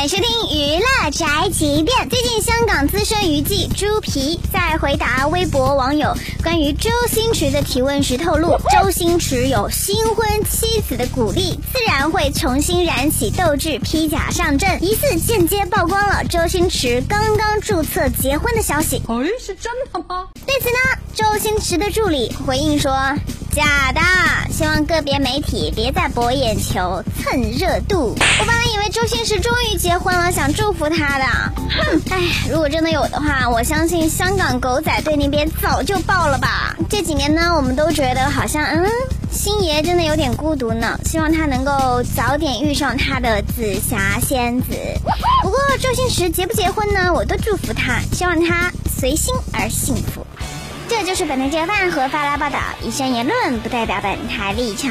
欢迎收听娱乐宅急便。最近，香港资深娱记猪皮在回答微博网友关于周星驰的提问时透露，周星驰有新婚妻子的鼓励，自然会重新燃起斗志，披甲上阵，疑似间接曝光了周星驰刚刚注册结婚的消息。哎，是真的吗？对此呢，周星驰的助理回应说。假的，希望个别媒体别再博眼球、蹭热度。我本来以为周星驰终于结婚了，想祝福他的。哼，哎，如果真的有的话，我相信香港狗仔队那边早就爆了吧。这几年呢，我们都觉得好像，嗯，星爷真的有点孤独呢。希望他能够早点遇上他的紫霞仙子。不过周星驰结不结婚呢，我都祝福他，希望他随心而幸福。这就是本台这饭和发来报道，以上言论不代表本台立场。